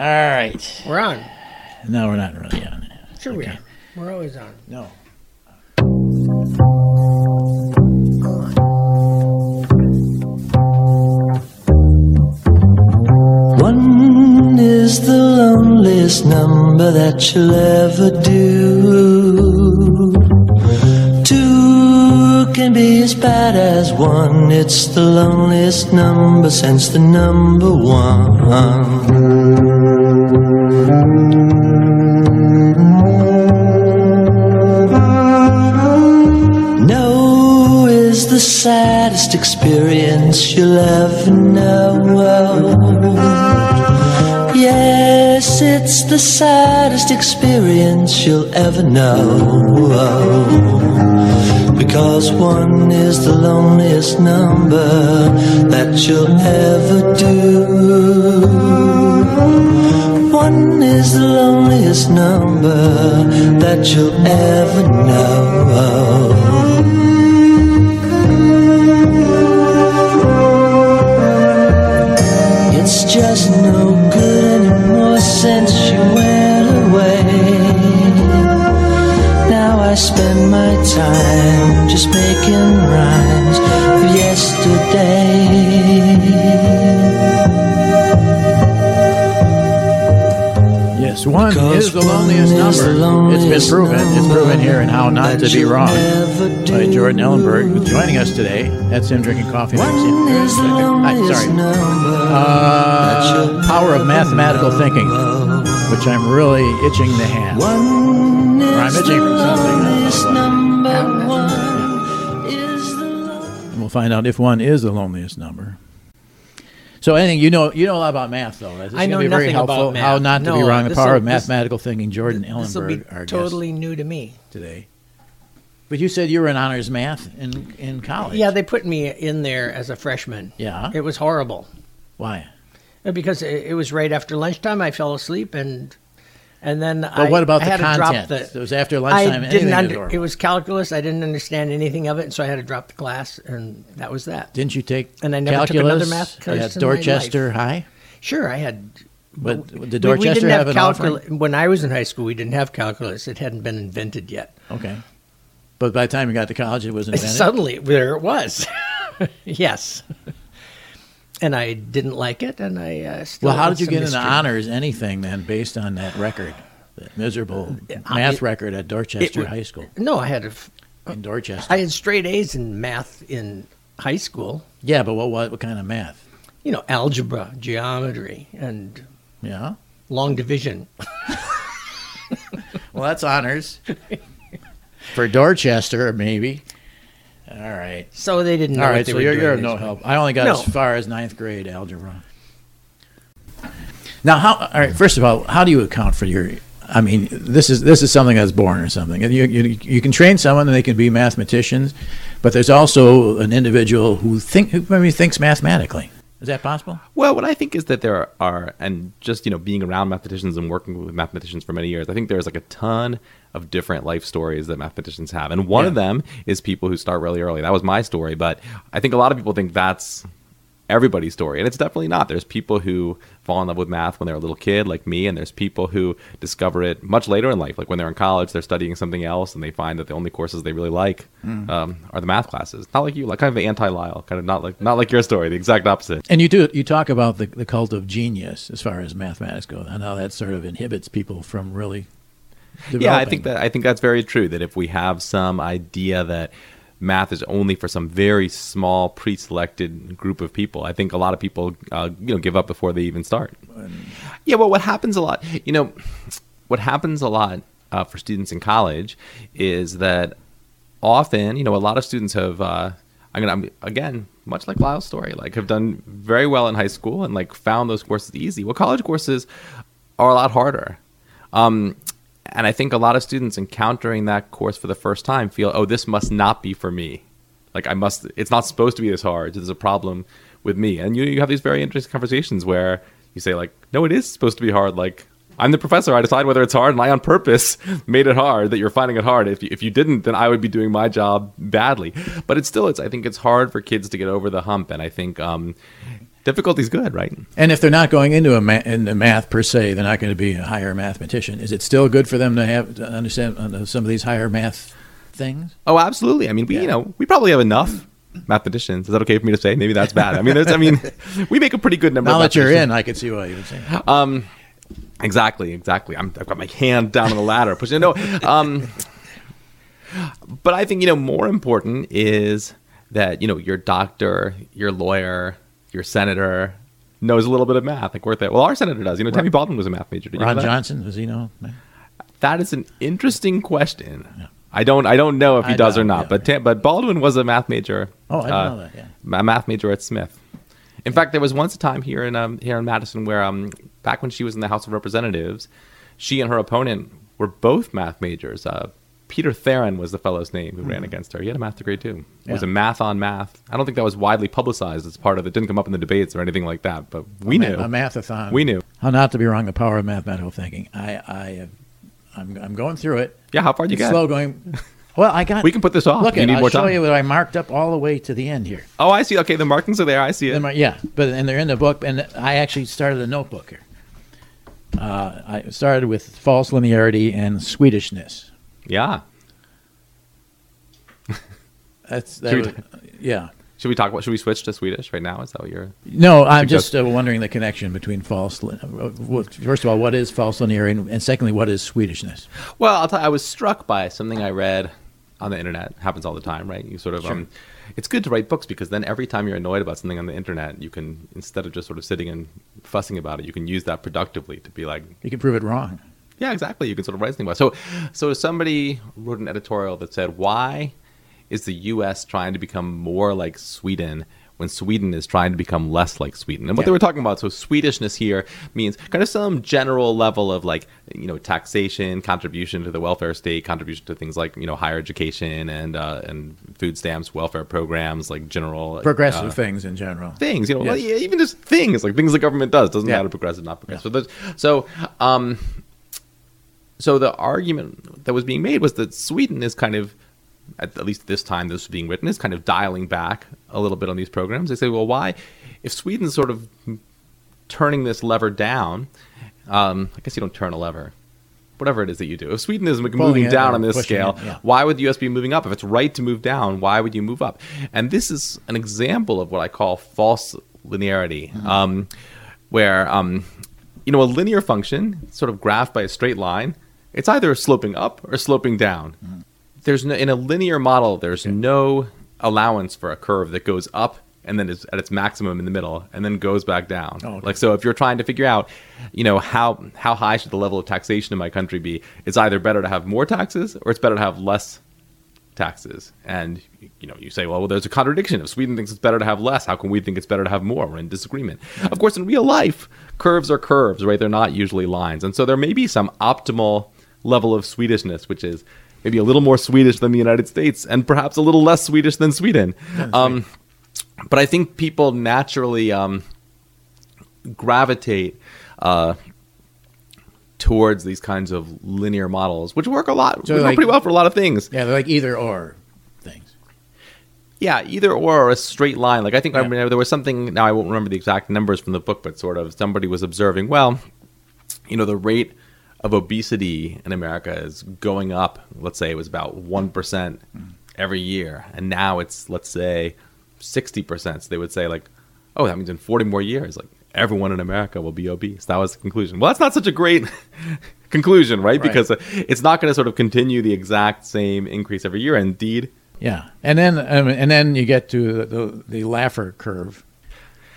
All right. We're on. No, we're not really on. Sure we are. We're always on. No. One is the loneliest number that you'll ever do. Two can be as bad as one. It's the loneliest number since the number one. No is the saddest experience you'll ever know. Yes, it's the saddest experience you'll ever know. Because one is the loneliest number that you'll ever do. One is the loneliest number that you'll ever know. It's just no good anymore since you went away. Now I spend my time just making rhymes of yesterday. Yes, one is the loneliest number. it's been proven. It's proven here in How Not to Be Wrong by. Jordan Ellenberg, who's joining us today. That's him drinking coffee. One is the I, loneliest sorry. Uh, power of mathematical thinking, which I'm really itching to have. One I'm itching for something. loneliest number one is the loneliest And we'll find out if one is the loneliest number. So, anything you know, you know a lot about math, though. This I know be very nothing helpful. about math. How not to be No, wrong. The power of this- mathematical thinking. Jordan This will be Ellenberg, our totally new to me. today. But you said you were in honors math in in college. Yeah, they put me in there as a freshman. Yeah. It was horrible Why? because it, it was right after lunchtime. I fell asleep and and then But I, what about I the had to drop content? the- it was after I lunchtime. didn't. anything Under, it was calculus. I didn't understand anything of it, and so I had to drop the class, and that was that. Didn't you take And I never took another math course at Dorchester High? Sure, I had. But did we- we Dorchester didn't have, have calculus when I was in high school. We didn't have calculus; it hadn't been invented yet. Okay. But by the time you got to college, it was invented. Suddenly, there it was. yes. And I didn't like it, and I uh, still. well, how did you get into mystery. honors anything then, based on that record, that miserable math it- record at Dorchester it- High School No, I had a in Dorchester? I had straight A's in math in high school. yeah, but what, what what kind of math? You know, algebra, geometry, and Yeah. long division. Well, that's honors for Dorchester, maybe. All right. So they didn't know. All they So you're, you're of no help. I only got No. as far as ninth grade algebra. Now, how? All right. First of all, how do you account for your? I mean, this is this is something that's born or something. And You, you you can train someone and they can be mathematicians, but there's also an individual who think who maybe thinks mathematically. Is that possible? Well, what I think is that there are, and just you know, being around mathematicians and working with mathematicians for many years, I think there's like a ton of different life stories that mathematicians have, and one of them is people who start really early. That was my story, but I think a lot of people think that's everybody's story, and it's definitely not. There's people who fall in love with math when they're a little kid, like me, and there's people who discover it much later in life, like when they're in college, they're studying something else, and they find that the only courses they really like um, are the math classes. Not like you, like kind of the anti-Lyle, kind of not like not like your story, the exact opposite. And you do you talk about the, the cult of genius as far as mathematics goes, and how that sort of inhibits people from really. Yeah, I think that I think that's very true. That if we have some idea that math is only for some very small pre-selected group of people, I think a lot of people, uh, you know, give up before they even start. Yeah, well, what happens a lot, you know, what happens a lot uh, for students in college is that often, you know, a lot of students have. Uh, I'm gonna I'm, again, much like Lyle's story, like have done very well in high school and like found those courses easy. Well, college courses are a lot harder. Um, and I think a lot of students encountering that course for the first time feel, oh, this must not be for me. Like I must, it's not supposed to be this hard. There's a problem with me. And you, you have these very interesting conversations where you say like, no, it is supposed to be hard. Like I'm the professor. I decide whether it's hard, and I on purpose made it hard. That you're finding it hard. If you, if you didn't, then I would be doing my job badly. But it's still, it's. I think it's hard for kids to get over the hump, and I think um, Difficulty's good, right? And if they're not going into a ma- into math per se, they're not going to be a higher mathematician. Is it still good for them to have to understand uh, some of these higher math things? Oh, absolutely. I mean, we, you know, we probably have enough mathematicians. Is that okay for me to say? Maybe that's bad. I mean, there's, I mean, we make a pretty good number. Now of that you're in, I can see why you would say. Um, exactly, exactly. I'm, I've got my hand down on the ladder, pushing. No, um, but I think you know more important is that you know your doctor, your lawyer, your senator knows a little bit of math. Like worth it. Well, our senator does. You know, Tammy Baldwin was a math major. Did you know Ron? Johnson, was he know? That is an interesting question. I don't. I don't know if he I does know, or not. yeah. but but Baldwin was a math major. Oh, I didn't uh, know that. Yeah. a math major at Smith. In fact, there was once a time here in um, here in Madison where um, back when she was in the House of Representatives, she and her opponent were both math majors. Uh, Peter Theron was the fellow's name who ran against her. He had a math degree too. It was Hmm. A math on math. I don't think that was widely publicized as part of it. Didn't come up in the debates or anything like that. But we a knew. ma- a mathathon. We knew. How not to be wrong? The power of mathematical thinking. I, I, I'm, I'm going through it. Yeah, how far did you get? slow going. Well, I got. We can put this off Look, you need I'll more show time. you what I marked up all the way to the end here. Oh, I see. Okay, the markings are there. I see it. My- yeah, but and they're in the book, and I actually started a notebook here. Uh, I started with false linearity and Swedishness. Yeah. That's that Should we- yeah. Should we talk about? Should we switch to Swedish right now? Is that what you're? No, I'm just uh, wondering the connection between false. uh, First of all, what is false linearity, and, and secondly, what is Swedishness? Well, I'll tell you, I was struck by something I read on the internet. happens all the time, right? You sort of um, it's good to write books because then every time you're annoyed about something on the internet, you can instead of just sort of sitting and fussing about it, you can use that productively to be like, You can prove it wrong. Yeah, exactly. You can sort of write something about. It. So, so somebody wrote an editorial that said, "Why is the U.S. trying to become more like Sweden?" When Sweden is trying to become less like Sweden, and what they were talking about, so Swedishness here means kind of some general level of like you know taxation, contribution to the welfare state, contribution to things like you know higher education and uh, and food stamps, welfare programs, like general Progressive uh, things in general. things, you know, Yes. like, yeah, even just things, like things the government does, doesn't Yeah. matter progressive, not progressive. So, so, um, so the argument that was being made was that Sweden is kind of, at, at least this time this was being written, is kind of dialing back a little bit on these programs. They say, well, why, if Sweden's sort of turning this lever down, um, I guess you don't turn a lever. Whatever it is that you do. If Sweden is moving it down on this scale, it, yeah. why would the US be moving up? If it's right to move down, why would you move up? And this is an example of what I call false linearity, Mm-hmm. um, where um, you know a linear function, sort of graphed by a straight line, it's either sloping up or sloping down. Mm-hmm. There's no, in a linear model, there's no allowance for a curve that goes up and then is at its maximum in the middle and then goes back down. Oh, okay. Like so, if you're trying to figure out, you know, how how high should the level of taxation in my country be, it's either better to have more taxes or it's better to have less taxes. And you know, you say, well, well, there's a contradiction. If Sweden thinks it's better to have less, how can we think it's better to have more? We're in disagreement. Of course, in real life, curves are curves, right? They're not usually lines, and so there may be some optimal level of Swedishness, which is maybe a little more Swedish than the United States, and perhaps a little less Swedish than Sweden. Um, but I think people naturally um, gravitate uh, towards these kinds of linear models, which work a lot, So, which work pretty well for a lot of things. Yeah, they're like either or things. Yeah, either or, or a straight line. Like I think I mean, there was something. Now I won't remember the exact numbers from the book, but sort of somebody was observing. Well, you know, the rate of obesity in America is going up. Let's say it was about one percent every year, and now it's let's say sixty percent. So they would say like, oh, that means in forty more years, like everyone in America will be obese. That was the conclusion. Well, that's not such a great conclusion, right? Right. Because it's not going to sort of continue the exact same increase every year. Indeed, Yeah, and then um, and then you get to the, the, the Laffer curve.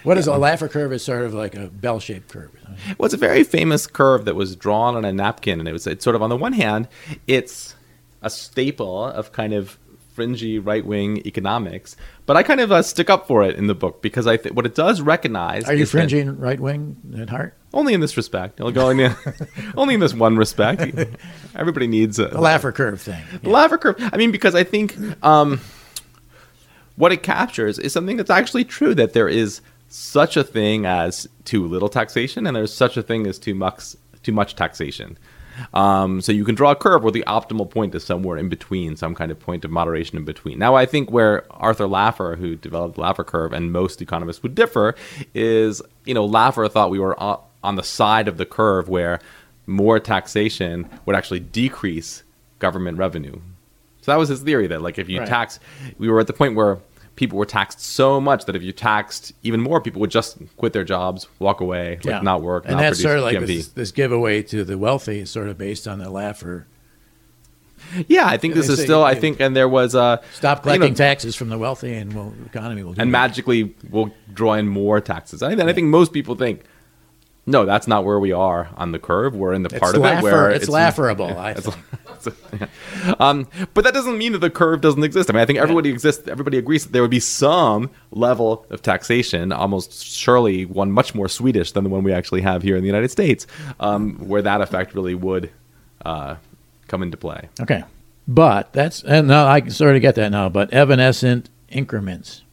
What is a Laffer curve? Is sort of like a bell-shaped curve. Well, it's a very famous curve that was drawn on a napkin, and it was it's sort of on the one hand, it's a staple of kind of fringy right wing economics, but I kind of uh, stick up for it in the book because I th- what it does recognize Are you fringy right wing at heart? only in this respect, only only, in this one respect. Everybody needs a The Laffer curve thing. the Laffer curve. I mean, because I think um, what it captures is something that's actually true that there is such a thing as too little taxation, and there's such a thing as too much too much taxation. Um, so you can draw a curve where the optimal point is somewhere in between, some kind of point of moderation in between. Now, I think where Arthur Laffer, who developed the Laffer curve, and most economists would differ, is you know Laffer thought we were on the side of the curve where more taxation would actually decrease government revenue. So that was his theory that like if you Right. tax, we were at the point where people were taxed so much that if you taxed even more, people would just quit their jobs, walk away, like not work, and not that's sort of like this, this giveaway to the wealthy, is sort of based on the Laffer. Yeah, I think this is still. I think, and there was uh, Stop you know, collecting taxes from the wealthy, and well, the economy will do and magically we'll draw in more taxes. I, and I think most people think, no, that's not where we are on the curve. We're in the It's, part of laugher, it where it's, laughable. I think. um, but that doesn't mean that the curve doesn't exist. I mean, I think everybody exists. Everybody agrees that there would be some level of taxation, almost surely one much more Swedish than the one we actually have here in the United States, um, where that effect really would uh, come into play. Okay, but that's and now I sort of get that now. But evanescent increments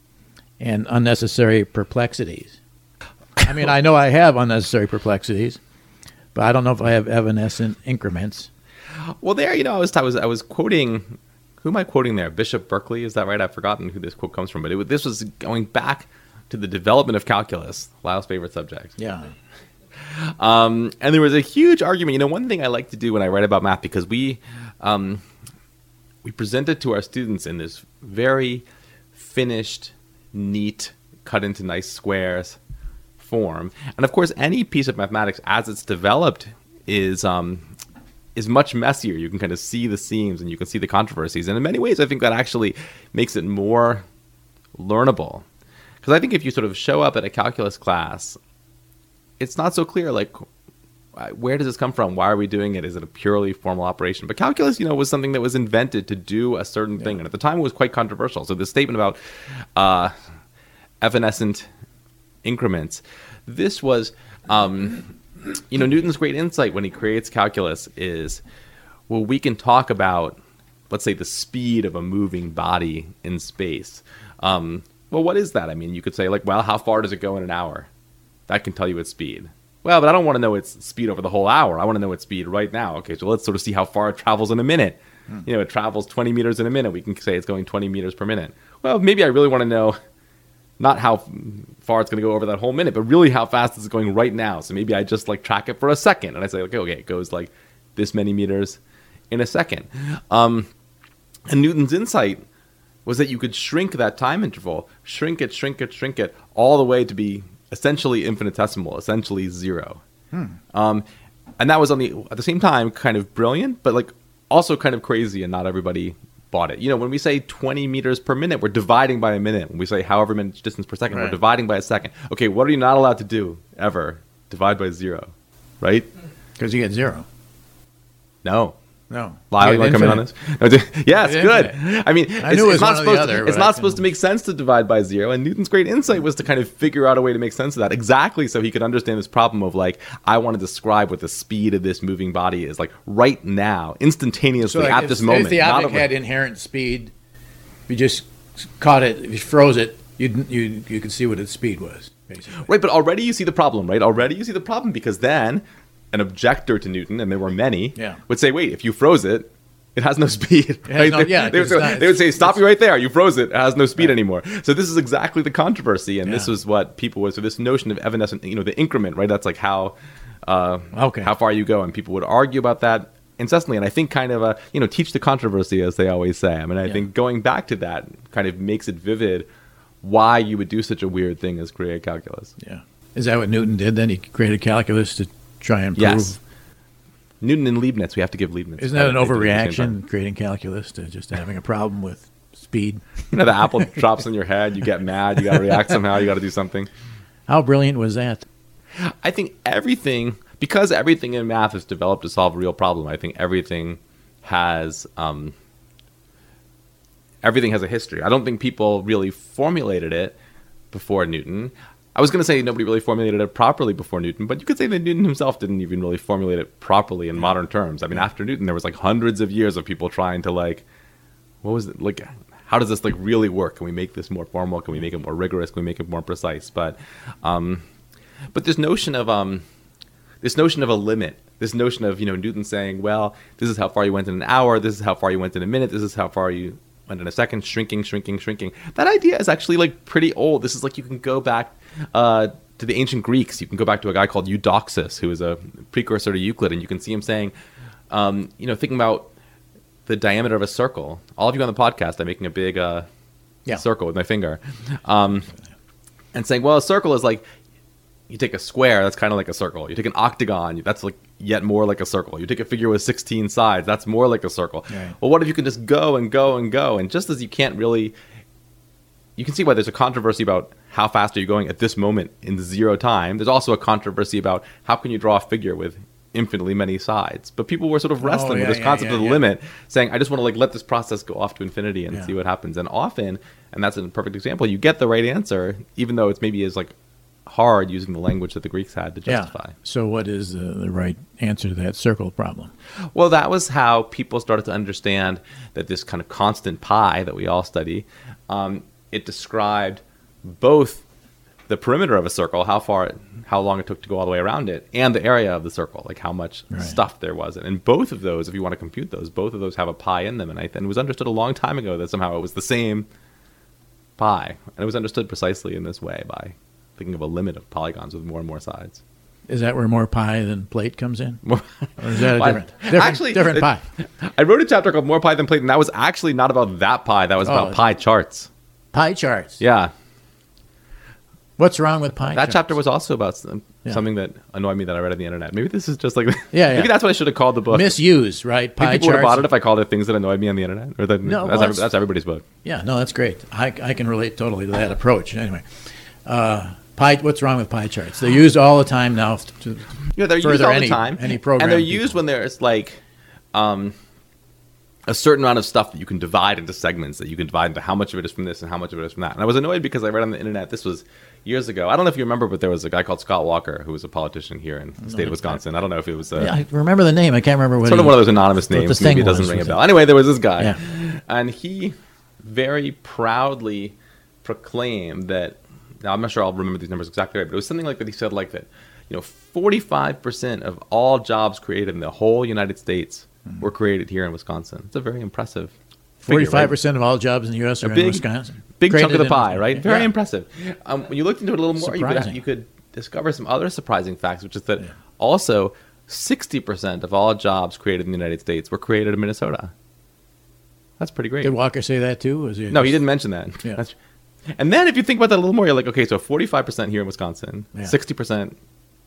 and unnecessary perplexities. I mean, I know I have unnecessary perplexities, but I don't know if I have evanescent increments. Well, there, you know, I was I was I was quoting. Who am I quoting there? Bishop Berkeley, is that right? I've forgotten who this quote comes from, but it, this was going back to the development of calculus, Lyle's favorite subject. Yeah, Um, and there was a huge argument. You know, one thing I like to do when I write about math because we um, we present it to our students in this very finished, neat, cut into nice squares form. And of course, any piece of mathematics as it's developed is um, is much messier. You can kind of see the seams and you can see the controversies. And in many ways, I think that actually makes it more learnable. Because I think if you sort of show up at a calculus class, it's not so clear like where does this come from? Why are we doing it? Is it a purely formal operation? But calculus, you know, was something that was invented to do a certain thing, and at the time it was quite controversial. So this statement about uh, evanescent increments, this was, um, you know, Newton's great insight when he creates calculus is, well, we can talk about, let's say, the speed of a moving body in space. Um, well, what is that? I mean, you could say like, well, how far does it go in an hour? That can tell you its speed. Well, but I don't want to know its speed over the whole hour. I want to know its speed right now. Okay, so let's sort of see how far it travels in a minute. You know, it travels 20 meters in a minute. We can say it's going 20 meters per minute. Well, maybe I really want to know not how far it's going to go over that whole minute, but really how fast it's going right now. So maybe I just like track it for a second, and I say, okay, okay, it goes like this many meters in a second. Um, and Newton's insight was that you could shrink that time interval, shrink it, shrink it, shrink it, all the way to be essentially infinitesimal, essentially zero. Um, and that was on the at the same time kind of brilliant, but like also kind of crazy, and not everybody bought it. You know, when we say 20 meters per minute, we're dividing by a minute. When we say however many distance per second, we're dividing by a second. Okay, what are you not allowed to do ever? Divide by zero, right? because you get zero. No. No, Lyle, You you want to come in on this? No, d- yes, Get good. I mean, I it's, knew it it's was not one or the supposed other, to, it's I not supposed to make sense to divide by zero. And Newton's great insight was to kind of figure out a way to make sense of that exactly so he could understand this problem of like, I want to describe what the speed of this moving body is like right now, instantaneously like, at if, this moment. if the not object had inherent speed, if you just caught it, if you froze it, you'd, you you could see what its speed was. Basically, Right, but already you see the problem, right? Already you see the problem because then an objector to Newton, and there were many, Yeah. would say, wait, if you froze it, it has no speed. has no- They- yeah, they, would not- they would say, stop you right there. You froze it. It has no speed Right. anymore. So this is exactly the controversy, and this Yeah. was what people was. So this notion of evanescent, you know, the increment, right? That's like how, uh, Okay. how far you go, and people would argue about that incessantly. And I think kind of, uh, you know, teach the controversy, as they always say. I mean, I Yeah. think going back to that kind of makes it vivid why you would do such a weird thing as create calculus. yeah. Is that what Newton did? Then he created calculus to try and prove. Yes. Newton and Leibniz, we have to give Leibniz. Isn't that an credit. They did it at the same overreaction? Creating calculus to just having a problem with speed. You know, the apple drops on your head, you get mad, you got to react somehow, you got to do something. How brilliant was that? I think everything, because everything in math is developed to solve a real problem, I think everything has. Um, everything has a history. I don't think people really formulated it before Newton. I was going to say nobody really formulated it properly before Newton, but you could say that Newton himself didn't even really formulate it properly in modern terms. I mean, after Newton, there was like hundreds of years of people trying to like, what was it like? How does this like really work? Can we make this more formal? Can we make it more rigorous? Can we make it more precise? But, um, but this notion of um, this notion of a limit this notion of you know Newton saying, well, this is how far you went in an hour, this is how far you went in a minute, this is how far you went in a second, shrinking, shrinking, shrinking. That idea is actually like pretty old. This is like you can go back uh, to the ancient Greeks. You can go back to a guy called Eudoxus, who is a precursor to Euclid, and you can see him saying, um, you know, thinking about the diameter of a circle. All of you on the podcast, I'm making a big uh, Yeah. circle with my finger, um, and saying, well, a circle is like you take a square, that's kind of like a circle. You take an octagon, that's like yet more like a circle. You take a figure with 16 sides, that's more like a circle. Right. Well, what if you can just go and go and go? And just as you can't really, you can see why there's a controversy about how fast are you going at this moment in zero time. There's also a controversy about how can you draw a figure with infinitely many sides. But people were sort of oh, wrestling Oh, yeah, with this yeah, concept yeah, of the limit, saying, I just want to like let this process go off to infinity and see what happens. And often, and that's a perfect example, you get the right answer, even though it's maybe is like hard using the language that the Greeks had to justify. Yeah. So what is the, the right answer to that circle problem? Well, that was how people started to understand that this kind of constant pi that we all study, um, it described both the perimeter of a circle, how far, how long it took to go all the way around it, and the area of the circle, like how much Right. stuff there was. And both of those, if you want to compute those, both of those have a pi in them. And I, and it was understood a long time ago that somehow it was the same pi, and it was understood precisely in this way by thinking of a limit of polygons with more and more sides. Is that where more pie than plate comes in? More- Or is that a different, different, actually, different pie? I wrote a chapter called More Pie Than Plate, and that was actually not about that pie. That was Oh, about pie charts. Pie charts. Yeah, What's wrong with pie that charts? chapter was also about some, Yeah. something that annoyed me that I read on the internet. Maybe this is just like Yeah, Maybe yeah. that's what I should have called the book. misuse, right? Pie people would have bought it if I called it things that annoyed me on the internet. Or that, No, that's, well, every- that's everybody's book. Yeah, no, that's great. I, I can relate totally to that approach. Anyway, uh, pie. What's wrong with pie charts? They're used all the time now. To, Yeah, they're used all any- the time. any program and they're people. used when there's like um, a certain amount of stuff that you can divide into segments. That you can divide into how much of it is from this and how much of it is from that. And I was annoyed because I read on the internet. This was years ago. I don't know if you remember, but there was a guy called Scott Walker who was a politician here in the state of Wisconsin. I don't know if it was. Uh, Yeah, I remember the name. I can't remember what. sort of one of those anonymous names. Maybe it doesn't was ring a bell. it. Anyway, there was this guy, Yeah. and he very proudly proclaimed that. Now I'm not sure I'll remember these numbers exactly right, but it was something like that. He said like that, you know, 45 percent of all jobs created in the whole United States Hmm. were created here in Wisconsin. It's a very impressive. figure, right? Forty-five percent of all jobs in the U.S. are a in big, Wisconsin. big chunk of the pie, right? Very Yeah. impressive. Um, when you looked into it a little more, you could, you could discover some other surprising facts, which is that also 60% of all jobs created in the United States were created in Minnesota. That's pretty great. Did Walker say that too? Was he no, he didn't mention that. Yeah. And then if you think about that a little more, you're like, okay, so 45% here in Wisconsin, Yeah. 60%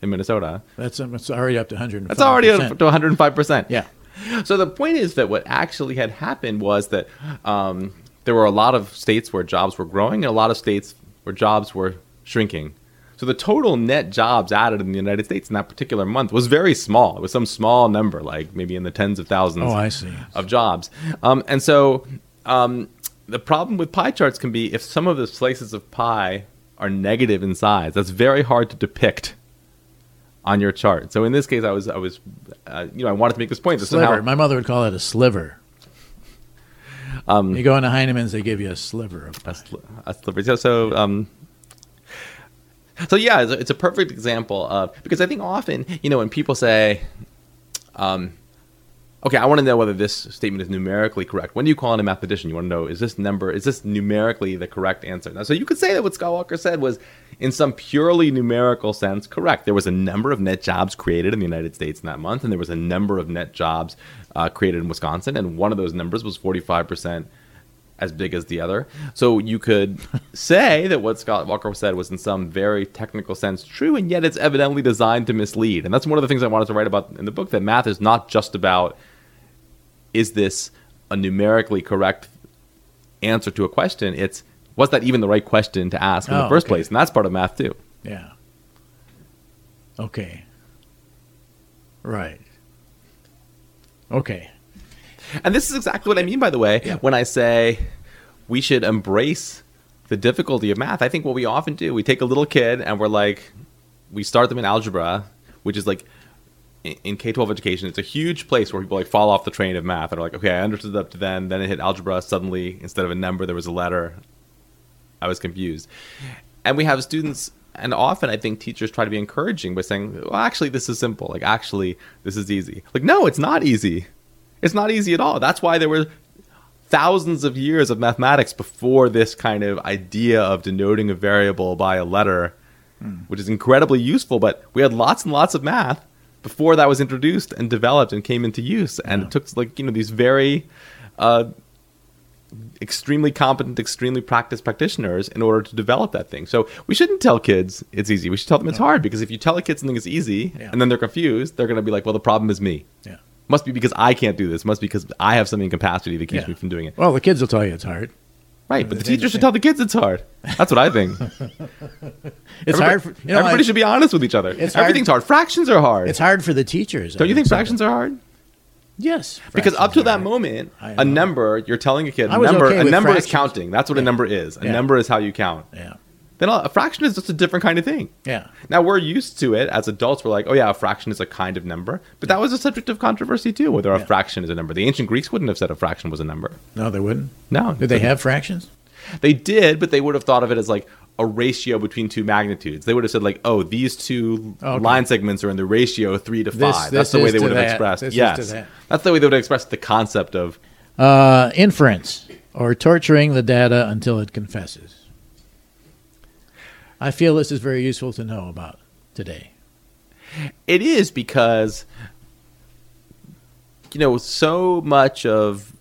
in Minnesota. That's it's already up to hundred. That's already up to 105%. Yeah. So the point is that what actually had happened was that um, there were a lot of states where jobs were growing and a lot of states where jobs were shrinking. So the total net jobs added in the United States in that particular month was very small. It was some small number, like maybe in the tens of thousands Oh, I see. of jobs. Um, and so um, the problem with pie charts can be if some of the slices of pie are negative in size, that's very hard to depict on your chart. So in this case, I was, I was, uh, you know, I wanted to make this point that Sliver. somehow My mother would call it a sliver. Um, you go into Heinemann's, they give you a sliver of pie. a, sli- a sliver. So, so, um, so yeah, it's a, it's a perfect example of because I think often, you know, when people say, um, okay, I want to know whether this statement is numerically correct. When do you call in a mathematician? You want to know is this number is this numerically the correct answer? Now, so you could say that what Scott Walker said was, in some purely numerical sense, correct. There was a number of net jobs created in the United States in that month, and there was a number of net jobs uh, created in Wisconsin, and one of those numbers was forty five percent as big as the other. So you could say that what Scott Walker said was in some very technical sense true, and yet it's evidently designed to mislead. And that's one of the things I wanted to write about in the book that math is not just about is this a numerically correct answer to a question? It's was that even the right question to ask in the Oh, first okay. place? And that's part of math too. Yeah. Okay. Right. Okay. And this is exactly what I mean, by the way, Yeah. when I say we should embrace the difficulty of math. I think what we often do, we take a little kid and we're like, we start them in algebra, which is like in- K twelve education, it's a huge place where people like fall off the train of math and are like, okay, I understood up to then, then it hit algebra. Suddenly, instead of a number, there was a letter. I was confused, and we have students and often I think teachers try to be encouraging by saying, "Well, actually, this is simple. Like, actually, this is easy." Like, no, it's not easy. It's not easy at all. That's why there were thousands of years of mathematics before this kind of idea of denoting a variable by a letter, hmm. which is incredibly useful. But we had lots and lots of math before that was introduced and developed and came into use, and it took like you know these very uh, extremely competent, extremely practiced practitioners in order to develop that thing. So we shouldn't tell kids it's easy. We should tell them it's hard because if you tell a kid something is easy Yeah. and then they're confused, they're going to be like, well, the problem is me. Yeah. Must be because I can't do this. Must be because I have some incapacity that keeps Yeah. me from doing it. Well, the kids will tell you it's hard. Right, but the They- teacher should tell the kids it's hard. That's what I think. It's Everybody, hard. For, you know, everybody I- should be honest with each other. It's hard- Everything's hard. Fractions are hard. It's hard for the teachers. Don't you think fractions are hard? Yes. Because up to that hard. moment, a number you're telling a kid I a was number okay a with number is counting. That's what a number is. A Yeah. number is how you count. Yeah. Then a a fraction is just a different kind of thing. Yeah. Now we're used to it as adults. We're like, oh yeah, a fraction is a kind of number, but that was a subject of controversy too, whether a Yeah. fraction is a number. The ancient Greeks wouldn't have said a fraction was a number. No, they wouldn't. No, Did they have fractions? They did, but they would have thought of it as like a ratio between two magnitudes. They would have said like, oh, these two Okay. line segments are in the ratio three to This- five. this That's the way they would have that. expressed. This yes, that. that's the way they would have expressed the concept of Uh, inference or torturing the data until it confesses. I feel this is very useful to know about today. It is because you know so much of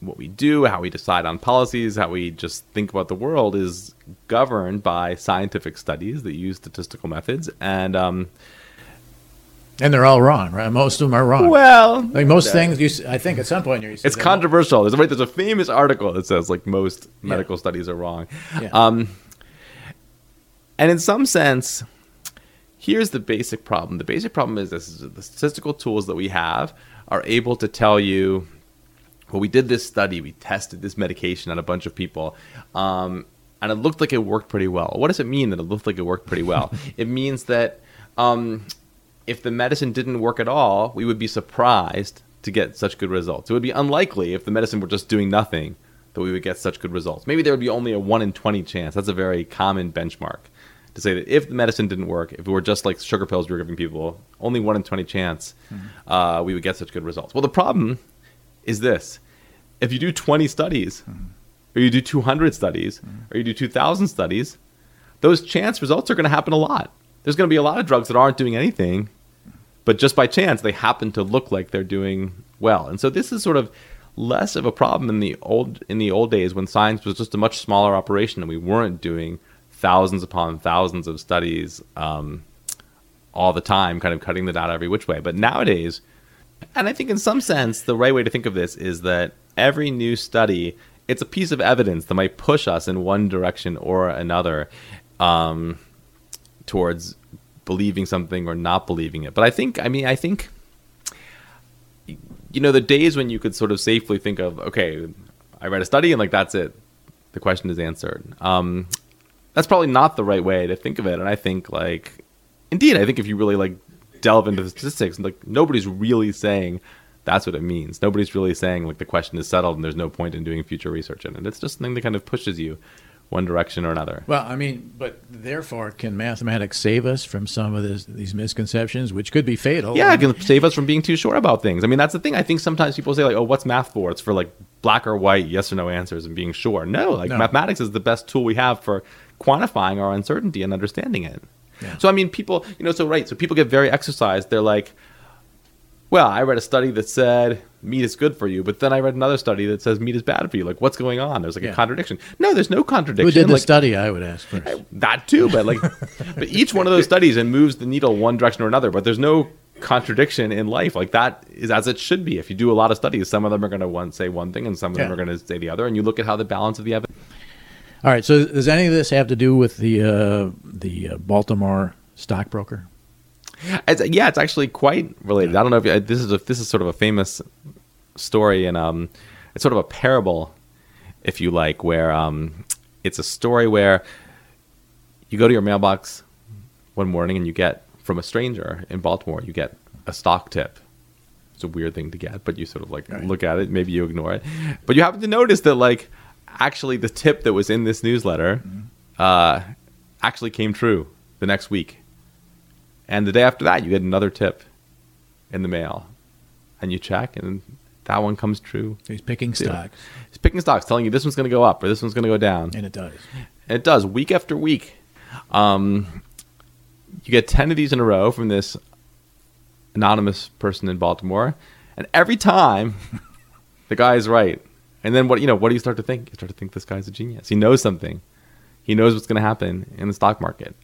what we do, how we decide on policies, how we just think about the world is governed by scientific studies that use statistical methods. And um, And they're all wrong, right? Most of them are wrong. well, like most things, you, I think at some point you it's controversial. There's, right, there's a famous article that says like most medical studies are wrong. Yeah. Um, and in some sense, here's the basic problem. The basic problem is this: is the statistical tools that we have are able to tell you, well, we did this study, we tested this medication on a bunch of people, um, and it looked like it worked pretty well. What does it mean that it looked like it worked pretty well? it means that um, if the medicine didn't work at all, we would be surprised to get such good results. It would be unlikely if the medicine were just doing nothing that we would get such good results. Maybe there would be only a 1 in 20 chance. That's a very common benchmark to say that if the medicine didn't work, if it were just like sugar pills we were giving people, only 1 in 20 chance mm-hmm. uh, we would get such good results. Well, the problem is this if you do 20 studies, mm-hmm. or you do 200 studies, mm-hmm. or you do 2,000 studies, those chance results are going to happen a lot. There's going to be a lot of drugs that aren't doing anything, but just by chance they happen to look like they're doing well. And so this is sort of less of a problem in the old in the old days when science was just a much smaller operation and we weren't doing thousands upon thousands of studies um, all the time, kind of cutting the data every which way. But nowadays, and I think in some sense, the right way to think of this is that every new study, it's a piece of evidence that might push us in one direction or another um, towards believing something or not believing it. But I think, I mean, I think, you know, the days when you could sort of safely think of, okay, I read a study and like that's it, the question is answered. Um, that's probably not the right way to think of it. And I think like, indeed, I think if you really like delve into the statistics, like nobody's really saying that's what it means. Nobody's really saying like the question is settled and there's no point in doing future research in it. It's just something that kind of pushes you one direction or another. Well, I mean, but therefore, can mathematics save us from some of this, these misconceptions, which could be fatal? Yeah, it can save us from being too sure about things. I mean, that's the thing. I think sometimes people say like, "Oh, what's math for?" It's for like black or white, yes or no answers, and being sure. No, like No. mathematics is the best tool we have for quantifying our uncertainty and understanding it. Yeah. So I mean, people, you know, so right. So people get very exercised. They're like, "Well, I read a study that said meat is good for you, but then I read another study that says meat is bad for you. Like, what's going on? There's like Yeah. a contradiction. No, there's no contradiction. Who did the like, study? I would ask first. that too, but like, but each one of those studies and moves the needle one direction or another. But there's no contradiction in life. Like that is as it should be. If you do a lot of studies, some of them are going to one say one thing, and some of them are going to say the other. And you look at how the balance of the evidence. All right. So, does any of this have to do with the uh, the uh, Baltimore stockbroker? It's, yeah, it's actually quite related. I don't know if you, this is a, this is sort of a famous story, and um, it's sort of a parable, if you like, where um, it's a story where you go to your mailbox one morning and you get from a stranger in Baltimore, you get a stock tip. It's a weird thing to get, but you sort of like Right. look at it, maybe you ignore it, but you happen to notice that like actually the tip that was in this newsletter uh, actually came true. the next week. And the day after that, you get another tip in the mail. And you check, and that one comes true. He's picking too. stocks, He's picking stocks, telling you this one's going to go up or this one's going to go down. and it does. And it does week after week. Um, you get 10 of these in a row from this anonymous person in Baltimore. And every time, the guy is right. And then what, you know, what do you start to think? You start to think this guy's a genius. He knows something. He knows what's going to happen in the stock market.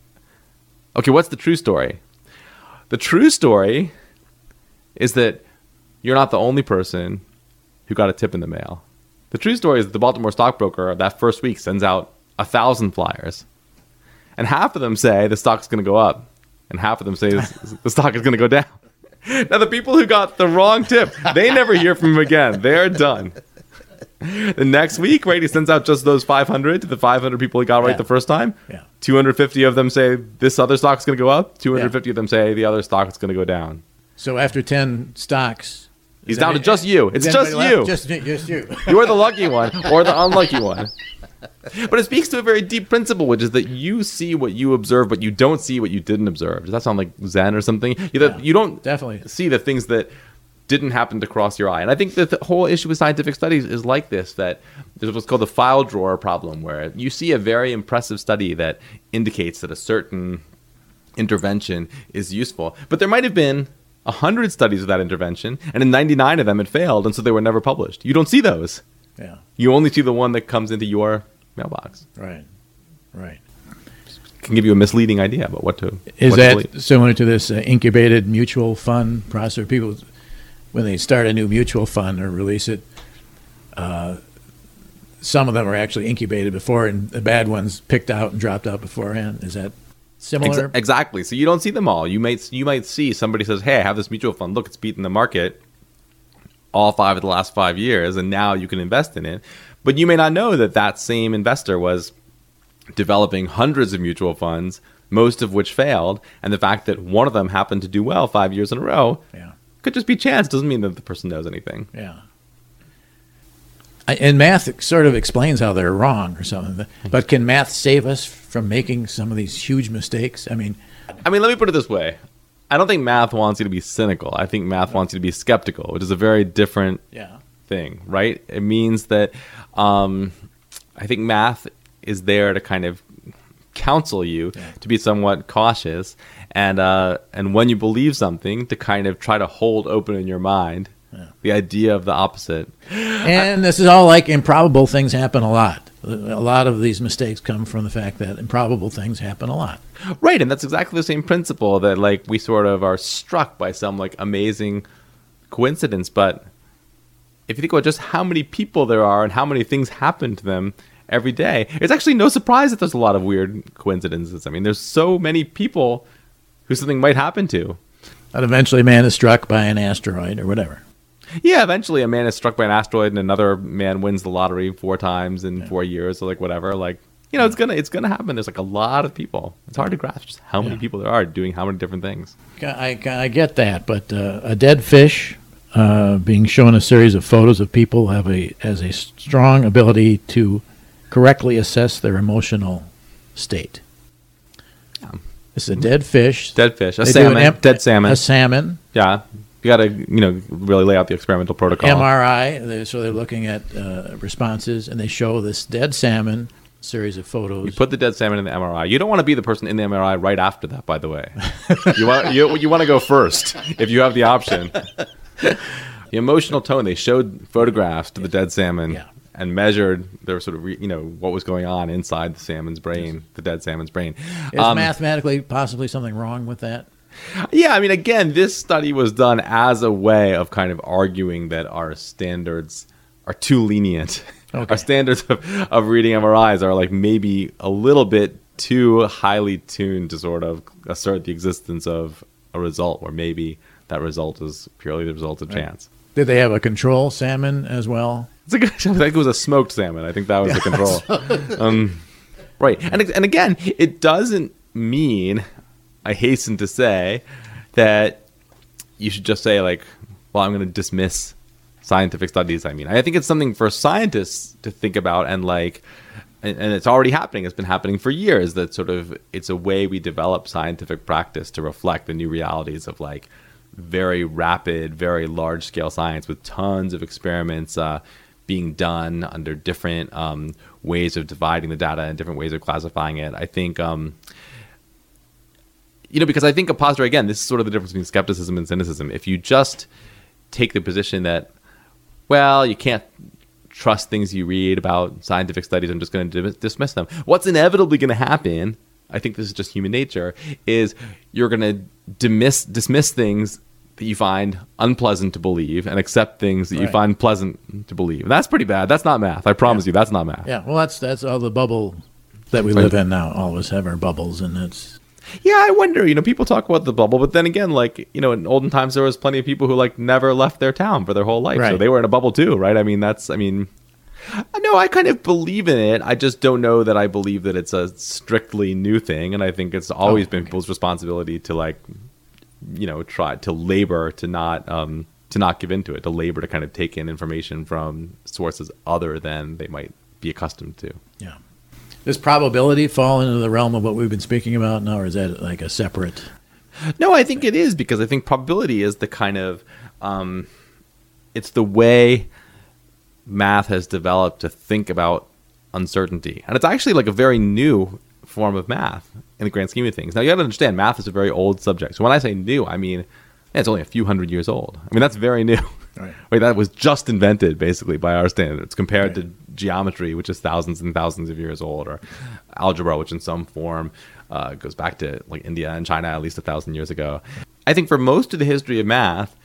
Okay, what's the true story? The true story is that you're not the only person who got a tip in the mail. The true story is that the Baltimore stockbroker that first week sends out a thousand flyers, and half of them say the stock's going to go up, and half of them say the stock is going to go down. Now, the people who got the wrong tip, they never hear from him again. They're done. The next week, right, he sends out just those 500 to the 500 people he got right Yeah. the first time. Yeah. 250 of them say this other stock's going to go up. 250 of them say the other stock is going to go down. So after ten stocks, He's is down to just you. It's just anybody you. Just just you. You're the lucky one or the unlucky one. But it speaks to a very deep principle, which is that you see what you observe, but you don't see what you didn't observe. Does that sound like Zen or something? You, Yeah, you don't definitely. see the things that didn't happen to cross your eye. And I think that the whole issue with scientific studies is like this that there's what's called the file drawer problem, where you see a very impressive study that indicates that a certain intervention is useful. But there might have been a hundred studies of that intervention, and in 99 of them it failed, and so they were never published. You don't see those. Yeah. You only see the one that comes into your mailbox. Right. Right. Can give you a misleading idea about what to. Is what that believe. similar to this uh, incubated mutual fund process? People, when they start a new mutual fund or release it, uh, some of them are actually incubated before, and the bad ones picked out and dropped out beforehand. Is that similar? Ex- exactly. So you don't see them all. You might you might see somebody says, "Hey, I have this mutual fund. Look, it's beaten the market all five of the last five years, and now you can invest in it." But you may not know that that same investor was developing hundreds of mutual funds, most of which failed, and the fact that one of them happened to do well five years in a row yeah. Could just be chance. Doesn't mean that the person knows anything. Yeah. I, and math sort of explains how they're wrong or something. But can math save us from making some of these huge mistakes? I mean, I mean, let me put it this way. I don't think math wants you to be cynical. I think math wants you to be skeptical, which is a very different yeah. thing, right? It means that um, I think math is there to kind of counsel you Yeah. to be somewhat cautious, and uh, and when you believe something, to kind of try to hold open in your mind Yeah. the idea of the opposite. And this is all like improbable things happen a lot. A lot of these mistakes come from the fact that improbable things happen a lot. Right, and that's exactly the same principle that like we sort of are struck by some like amazing coincidence, but if you think about just how many people there are and how many things happen to them every day, it's actually no surprise that there's a lot of weird coincidences. I mean, there's so many people who something might happen to. That eventually a man is struck by an asteroid or whatever. Yeah, eventually a man is struck by an asteroid and another man wins the lottery four times in four years or like whatever. Like you know, it's gonna it's gonna happen. There's like a lot of people. It's hard to grasp just how many Yeah. people there are doing how many different things. I, I get that, but uh, a dead fish uh, being shown a series of photos of people have a has a strong ability to correctly assess their emotional state. This is a dead fish. Dead fish, a They salmon, M- dead salmon. A salmon. Yeah, you got to you know really lay out the experimental protocol. MRI. They, so they're looking at uh, responses, and they show this dead salmon series of photos. You put the dead salmon in the MRI. You don't want to be the person in the MRI right after that, by the way. you want you, you want to go first if you have the option. The emotional tone. They showed photographs to the dead salmon Yeah. And measured their sort of re, you know what was going on inside the salmon's brain, the dead salmon's brain. is Um, mathematically possibly something wrong with that? Yeah, I mean, again, this study was done as a way of kind of arguing that our standards are too lenient. Okay. Our standards of, of reading MRIs are like maybe a little bit too highly tuned to sort of assert the existence of a result where maybe that result is purely the result of chance. Did they have a control salmon as well? It's a good, I think it was a smoked salmon. I think that was the control. um, right, and and again, it doesn't mean. I hasten to say that you should just say like, "Well, I'm going to dismiss scientific studies." I mean, I think it's something for scientists to think about and like and, and it's already happening. It's been happening for years. That sort of it's a way we develop scientific practice to reflect the new realities of like very rapid, very large scale science with tons of experiments uh, being done under different um, ways of dividing the data and different ways of classifying it. I think. Um, you know, because I think a posture again, this is sort of the difference between skepticism and cynicism. If you just take the position that, well, you can't trust things you read about scientific studies, I'm just going to dismiss them. What's inevitably going to happen, I think this is just human nature, is you're going to dismiss dismiss things that you find unpleasant to believe and accept things that you find pleasant to believe. And That's pretty bad. That's not math. I promise you, that's not math. Yeah, well, that's that's all the bubble that we live in now. All of us have our bubbles, and it's Yeah, I wonder. You know, people talk about the bubble, but then again, like you know, in olden times there was plenty of people who like never left their town for their whole life, so they were in a bubble too, right? I mean, that's, I mean, no, I kind of believe in it. I just don't know that I believe that it's a strictly new thing, and I think it's always Oh, been people's responsibility to like, you know, try to labor to not um to not give into it, to labor to kind of take in information from sources other than they might be accustomed to. yeah. Does probability fall into the realm of what we've been speaking about now, or is that like a separate? No, I think it is because I think probability is the kind of um, it's the way math has developed to think about uncertainty, and it's actually like a very new form of math in the grand scheme of things. Now you got to understand, math is a very old subject. So when I say new, I mean yeah, it's only a few hundred years old. I mean that's very new. Right. Like that was just invented basically by our standards compared Right. to geometry, which is thousands and thousands of years old, or algebra, which in some form uh, goes back to like India and China at least a thousand years ago. I think for most of the history of math,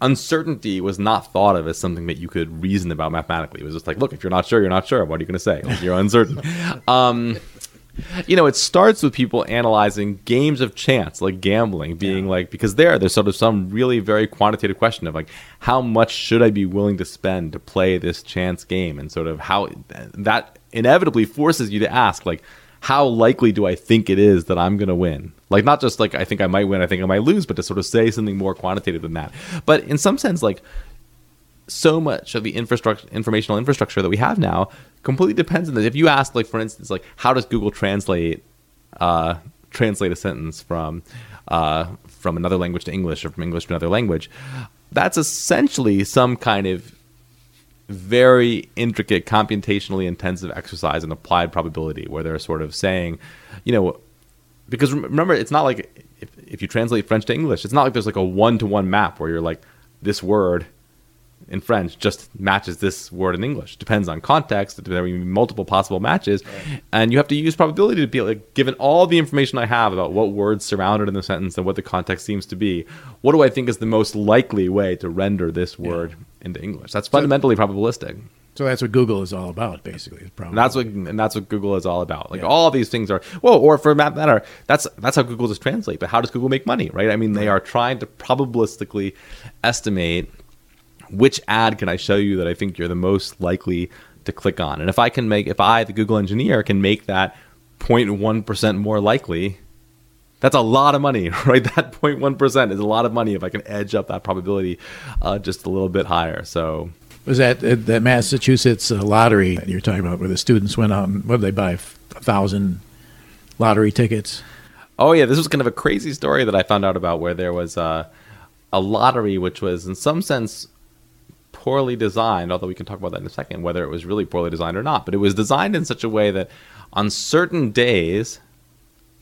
uncertainty was not thought of as something that you could reason about mathematically. It was just like, look, if you're not sure, you're not sure. What are you going to say? Like, you're uncertain. um, you know, it starts with people analyzing games of chance, like gambling, being like, because there, there's sort of some really very quantitative question of like, how much should I be willing to spend to play this chance game? And sort of how that inevitably forces you to ask, like, how likely do I think it is that I'm going to win? Like, not just like, I think I might win, I think I might lose, but to sort of say something more quantitative than that. But in some sense, like, so much of the infrastructure informational infrastructure that we have now completely depends on this. If you ask, like for instance, like how does Google translate uh, translate a sentence from uh, from another language to English or from English to another language, that's essentially some kind of very intricate, computationally intensive exercise in applied probability, where they're sort of saying, you know, because remember, it's not like if, if you translate French to English, it's not like there's like a one to one map where you're like, this word in French just matches this word in English. Depends on context. There will be multiple possible matches, and you have to use probability to be like, given all the information I have about what words surrounded in the sentence and what the context seems to be, what do I think is the most likely way to render this word into English? That's fundamentally probabilistic. So that's what Google is all about, basically. Probably. And that's what and that's what Google is all about. Like Yeah. all these things are well, or for that matter, that's that's how Google does translate. But how does Google make money, right? I mean, they are trying to probabilistically estimate which ad can I show you that I think you're the most likely to click on. And if I can make if I, the Google engineer, can make that 0.1 percent more likely, that's a lot of money, right? That 0.1 percent is a lot of money if I can edge up that probability uh, just a little bit higher. So Was that uh, that Massachusetts uh, lottery that you're talking about, where the students went out and what did they buy? A thousand lottery tickets. Oh yeah, this was kind of a crazy story that I found out about where there was a, a lottery which was in some sense poorly designed, although we can talk about that in a second, whether it was really poorly designed or not. But it was designed in such a way that on certain days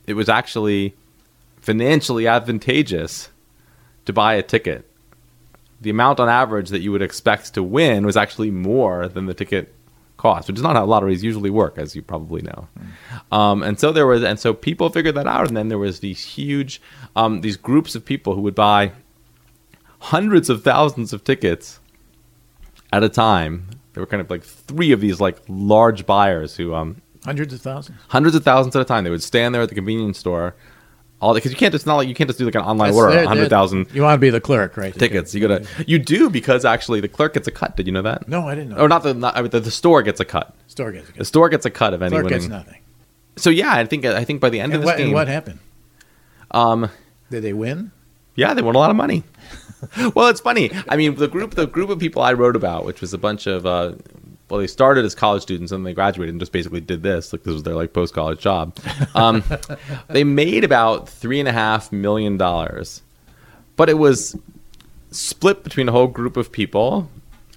it was actually financially advantageous to buy a ticket. The amount on average that you would expect to win was actually more than the ticket cost, which is not how lotteries usually work, as you probably know. Um, and so there was, and so people figured that out, and then there was these huge, um, these groups of people who would buy hundreds of thousands of tickets at a time. There were kind of like three of these like large buyers who, um, Hundreds of thousands. hundreds of thousands at a time. They would stand there at the convenience store, all because you can't. It's not like you can't just do like an online That's- order, hundred thousand You want to be the clerk, right? tickets. You gotta, you do because actually the clerk gets a cut. Did you know that? No, I didn't know. Or not the, not, I mean, the, the store gets a cut. Store gets a cut. The store gets a cut of any clerk gets nothing. So yeah, I think I think by the end And of this what, game, what happened? um, Did they win? Yeah, they won a lot of money. well, it's funny. I mean, the group the group of people I wrote about, which was a bunch of uh, well, they started as college students and they graduated and just basically did this. Like this was their like post college job. Um, they made about three and a half million dollars, but it was split between a whole group of people,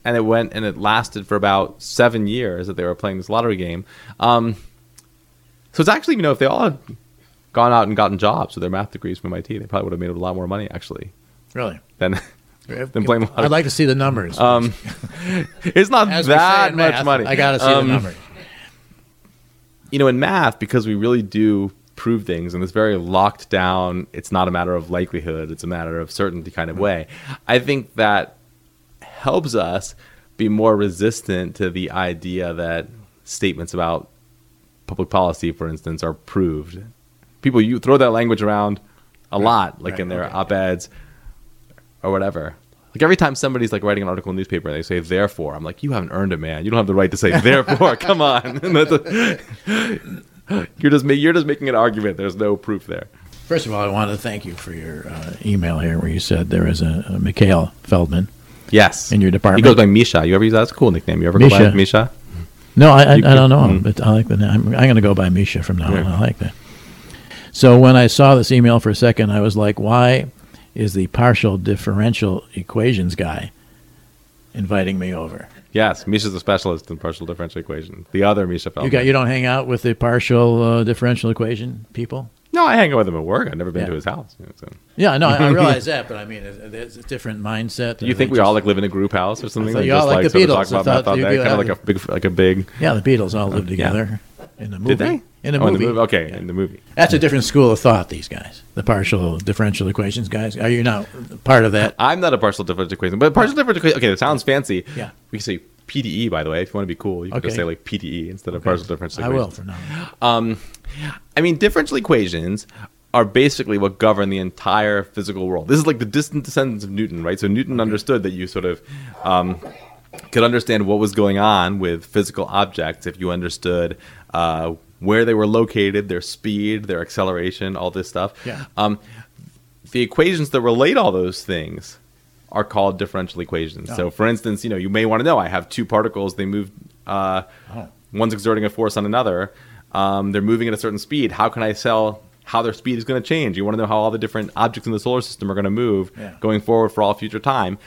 and it went and it lasted for about seven years that they were playing this lottery game. Um, so it's actually you know if they all had gone out and gotten jobs with their math degrees from MIT, they probably would have made a lot more money actually Really? than than playing. I'd like to see the numbers. Um, it's not As that much math, money. I got to see Um, the numbers. You know, in math, because we really do prove things in this very locked down, it's not a matter of likelihood, it's a matter of certainty kind of way. I think that helps us be more resistant to the idea that statements about public policy, for instance, are proved. People you throw that language around a lot, like right, in their okay. op-eds or whatever. Like every time somebody's like writing an article in the newspaper and they say therefore, I'm like, you haven't earned it, man. You don't have the right to say therefore. Come on. And that's a- you're just you're just making an argument. There's no proof there. First of all, I want to thank you for your uh, email here where you said there is a, a Mikhail Feldman. Yes. In your department? He goes by Misha. You ever use that? That's a cool nickname. You ever go by Misha. Misha? No, I, I, I don't know, mm. but I like the name. I'm, I'm going to go by Misha from now on. Yeah. I like that. So when I saw this email for a second, I was like, why is the partial differential equations guy inviting me over? Yes. Misha's a specialist in partial differential equation. The other Misha Feldman. You got you don't hang out with the partial uh, differential equation people? no, I hang out with him at work. I've never been Yeah. to his house. you know, so. Yeah, no, I, I realize that, but I mean, it- it's a different mindset. Do you think we all like live in a group house or something? thought Like, you all just like like the Beatles. I thought day? be Kind of like- a big, like a big. Yeah, the Beatles all lived yeah. together in the movie. Did they? In the Oh, movie. Okay, Yeah. in the movie. That's a different school of thought. These guys, the partial differential equations guys. Are you not part of that? I'm not a partial differential equation, but partial differential equation. Okay, it sounds fancy. Yeah. We can say PDE, by the way, if you want to be cool. You can just say like PDE instead of partial differential I equation. will for now. I mean, differential equations are basically what govern the entire physical world. This is like the distant descendants of Newton, right? So Newton understood that you sort of um, could understand what was going on with physical objects if you understood uh, where they were located, their speed, their acceleration, all this stuff. Yeah. Um, the equations that relate all those things are called differential equations. Oh. So, for instance, you know, you may want to know I have two particles. They move. Uh, Oh. One's exerting a force on another. Um, they're moving at a certain speed. How can I tell how their speed is going to change? You want to know how all the different objects in the solar system are going to move Yeah. going forward for all future time.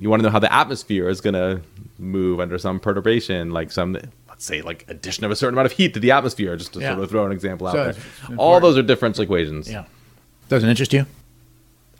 You want to know how the atmosphere is going to move under some perturbation, like some, say, like addition of a certain amount of heat to the atmosphere, just to Yeah. sort of throw an example out So there. All those are differential equations. Yeah. Doesn't interest you?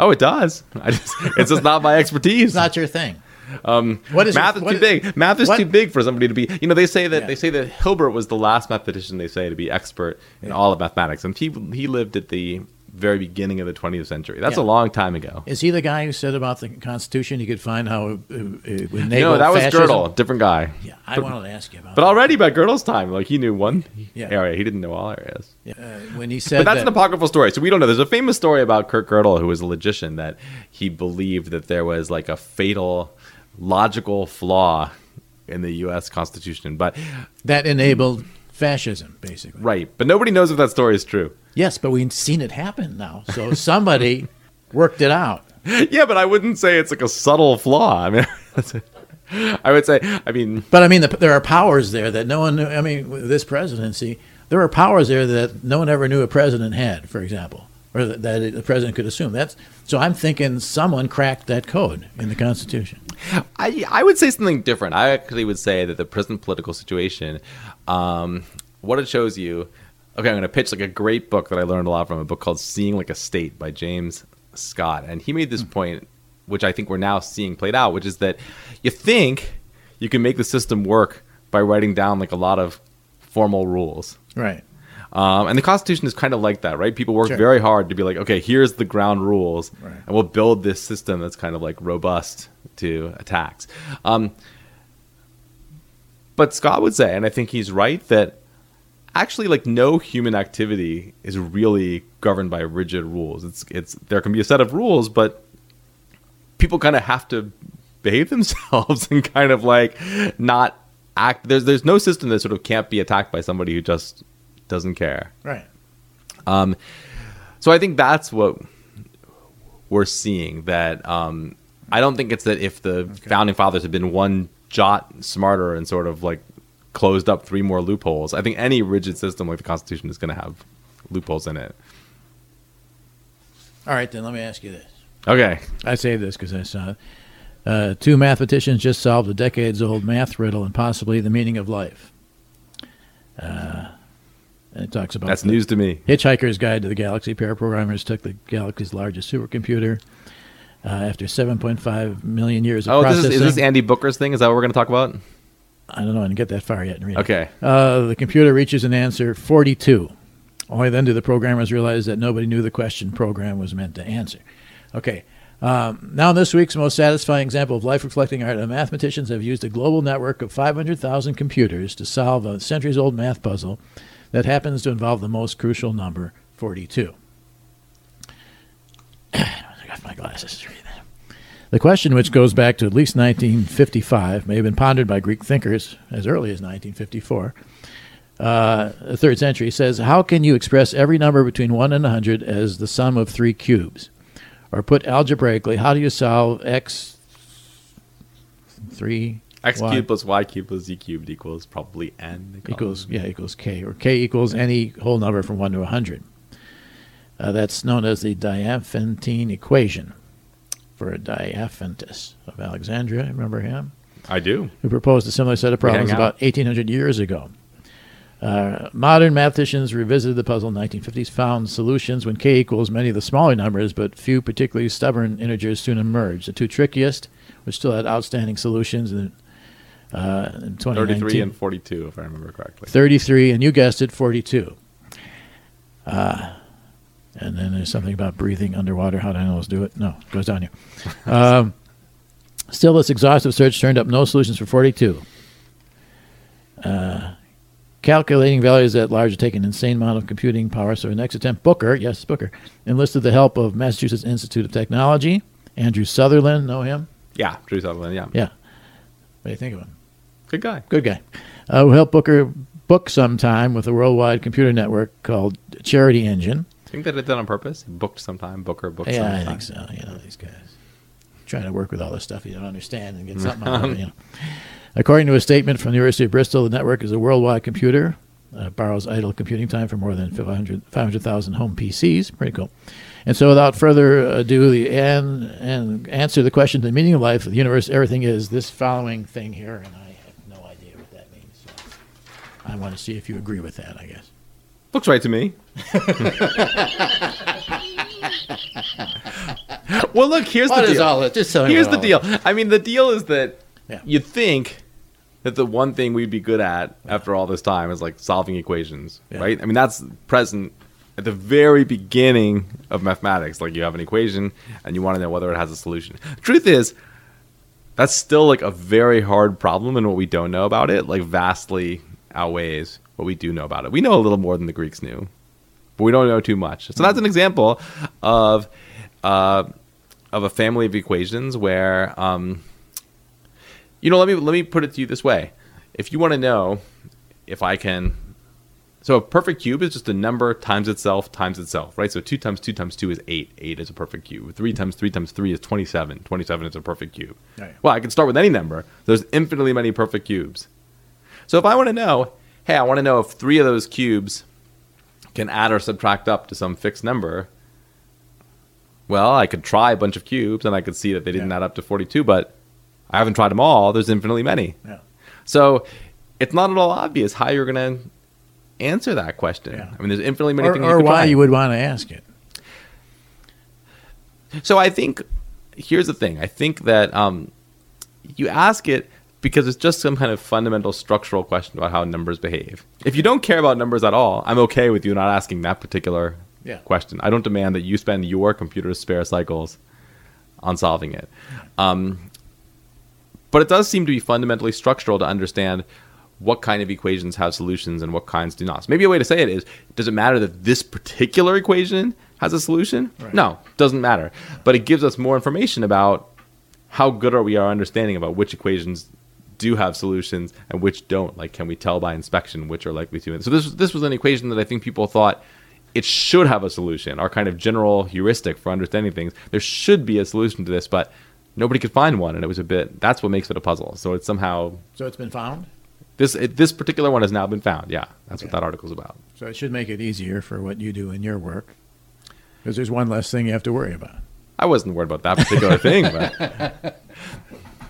Oh, it does. I just, it's just not my expertise. It's not your thing. Um, what is Math it- is too big. Math is what- too big for somebody to be. You know, they say that Yeah. they say that Hilbert was the last mathematician they say to be expert in all of mathematics, and he he lived at the very beginning of the 20th century. That's Yeah. a long time ago. Is he the guy who said about the Constitution he could find how it, it would No, that was fascism? Gödel, different guy. Yeah, I wanted to ask you about it. But that. already by Gödel's time, like he knew one Yeah. area, he didn't know all areas. Yeah, uh, when he said But that's that, an apocryphal story, so we don't know. There's a famous story about Kurt Gödel, who was a logician, that he believed that there was like a fatal logical flaw in the U.S. Constitution. But that enabled fascism, basically. right, but nobody knows if that story is true. Yes, but we've seen it happen now. So somebody worked it out. Yeah, but I wouldn't say it's like a subtle flaw. I mean, I would say, I mean, But I mean, the, there are powers there that no one. Knew, I mean, this presidency, there are powers there that no one ever knew a president had. For example, or that, that the president could assume. That's so. I'm thinking someone cracked that code in the Constitution. I I would say something different. I actually would say that the present political situation, um, what it shows you. Okay, I'm going to pitch like a great book that I learned a lot from a book called "Seeing Like a State" by James Scott, and he made this point, which I think we're now seeing played out, which is that you think you can make the system work by writing down like a lot of formal rules. Right. Um, and the Constitution is kind of like that, right? People work Sure. very hard to be like, okay, here's the ground rules, Right. and we'll build this system that's kind of like robust to attacks. Um, but Scott would say, and I think he's right, that actually, like, no human activity is really governed by rigid rules. It's it's there can be a set of rules, but people kind of have to behave themselves and kind of like not act. There's there's no system that sort of can't be attacked by somebody who just doesn't care. Right. Um, so I think that's what we're seeing. That um, I don't think it's that if the founding fathers had been one jot smarter and sort of like closed up three more loopholes. I think any rigid system like the Constitution is going to have loopholes in it. All right, then let me ask you this. Okay. I say this because I saw it. Uh, two mathematicians just solved a decades old math riddle and possibly the meaning of life. Uh, and it talks about That's news to me. Hitchhiker's Guide to the Galaxy. Pair programmers took the galaxy's largest supercomputer uh, after 7.5 million years of Oh, this is, is this Andy Booker's thing? Is that what we're going to talk about? I don't know. I didn't get that far yet. Okay. Uh, the computer reaches an answer 42. Only then do the programmers realize that nobody knew the question program was meant to answer. Okay. Um, now, this week's most satisfying example of life reflecting art, the mathematicians have used a global network of 500,000 computers to solve a centuries old math puzzle that happens to involve the most crucial number, 42. My glasses to read that. The question, which goes back to at least 1955, may have been pondered by Greek thinkers as early as 1954. Uh, the third century says, How can you express every number between 1 and 100 as the sum of three cubes? Or put algebraically, how do you solve x 3 X y cubed plus Y cubed plus Z cubed equals probably N. equals yeah equals k or k equals any whole number from 1 to 100 uh, that's known as the Diophantine equation for Diophantus of Alexandria remember him I do. who proposed a similar set of problems about 1800 years ago uh, modern mathematicians revisited the puzzle in the 1950s found solutions when k equals many of the smaller numbers but few particularly stubborn integers soon emerged the two trickiest which still had outstanding solutions in, uh, in 2019 33 and 42, if I remember correctly. 33, and you guessed it, 42. Uh, and then there's something about breathing underwater. How do animals do it? No, it goes down here. Um, still, this exhaustive search turned up no solutions for 42. Uh, calculating values that large would take an insane amount of computing power. So, next attempt, Booker, yes, Booker, enlisted the help of Massachusetts Institute of Technology. Andrew Sutherland, know him? Yeah, Drew Sutherland. Yeah. Yeah. What do you think of him? Good guy. good guy, uh, who helped Booker book some time with a worldwide computer network called Charity Engine. Think they did that on purpose. He booked sometime. Booker booked yeah, some I think so. You know, these guys trying to work with all this stuff you don't understand and get something out of it. You know. According to a statement from the University of Bristol, the network is a worldwide computer. Uh, borrows idle computing time from more than 500 500,000 home PCs. Pretty cool. And so, without further ado, the and and answer the question: the meaning of life, the universe, everything is this following thing here, and I have no idea what that means. So I want to see if you agree with that. I guess. Looks right to me. well, look, here's the deal. all? Just tell me Here's what the all deal. I mean, the deal is that Yeah. you'd think that the one thing we'd be good at after all this time is like solving equations, Yeah. right? I mean, that's present at the very beginning of mathematics. Like you have an equation and you want to know whether it has a solution. Truth is, that's still like a very hard problem, and what we don't know about it like vastly outweighs what we do know about it. We know a little more than the Greeks knew, but we don't know too much. So that's an example of uh, of a family of equations where, um, you know, let me let me put it to you this way: if you want to know if I can, so a perfect cube is just a number times itself times itself, right? So two times two times two is eight. Eight is a perfect cube. Three times three times three is twenty-seven. Twenty-seven is a perfect cube. Right. Well, I can start with any number. There's infinitely many perfect cubes. So if I want to know, hey, I want to know if three of those cubes can add or subtract up to some fixed number. Well, I could try a bunch of cubes and I could see that they didn't Yeah. add up to 42, but I haven't tried them all. There's infinitely many. Yeah. So it's not at all obvious how you're going to answer that question. Yeah. I mean, there's infinitely many or, things or you why try. you would want to ask it. So I think here's the thing. I think that um, you ask it because it's just some kind of fundamental structural question about how numbers behave. If you don't care about numbers at all, I'm okay with you not asking that particular Yeah. question. I don't demand that you spend your computer's spare cycles on solving it. Um, but it does seem to be fundamentally structural to understand what kind of equations have solutions and what kinds do not. So maybe a way to say it is, does it matter that this particular equation has a solution? Right. No, doesn't matter. But it gives us more information about how good are we our understanding about which equations do have solutions and which don't. Like, can we tell by inspection which are likely to? And so this this was an equation that I think people thought it should have a solution. Our kind of general heuristic for understanding things. There should be a solution to this, but nobody could find one, and it was a bit. That's what makes it a puzzle. So it's somehow So it's been found. this it, this particular one has now been found. Yeah, that's what Yeah. that article's about. So it should make it easier for what you do in your work, because there's one less thing you have to worry about. I wasn't worried about that particular thing, but.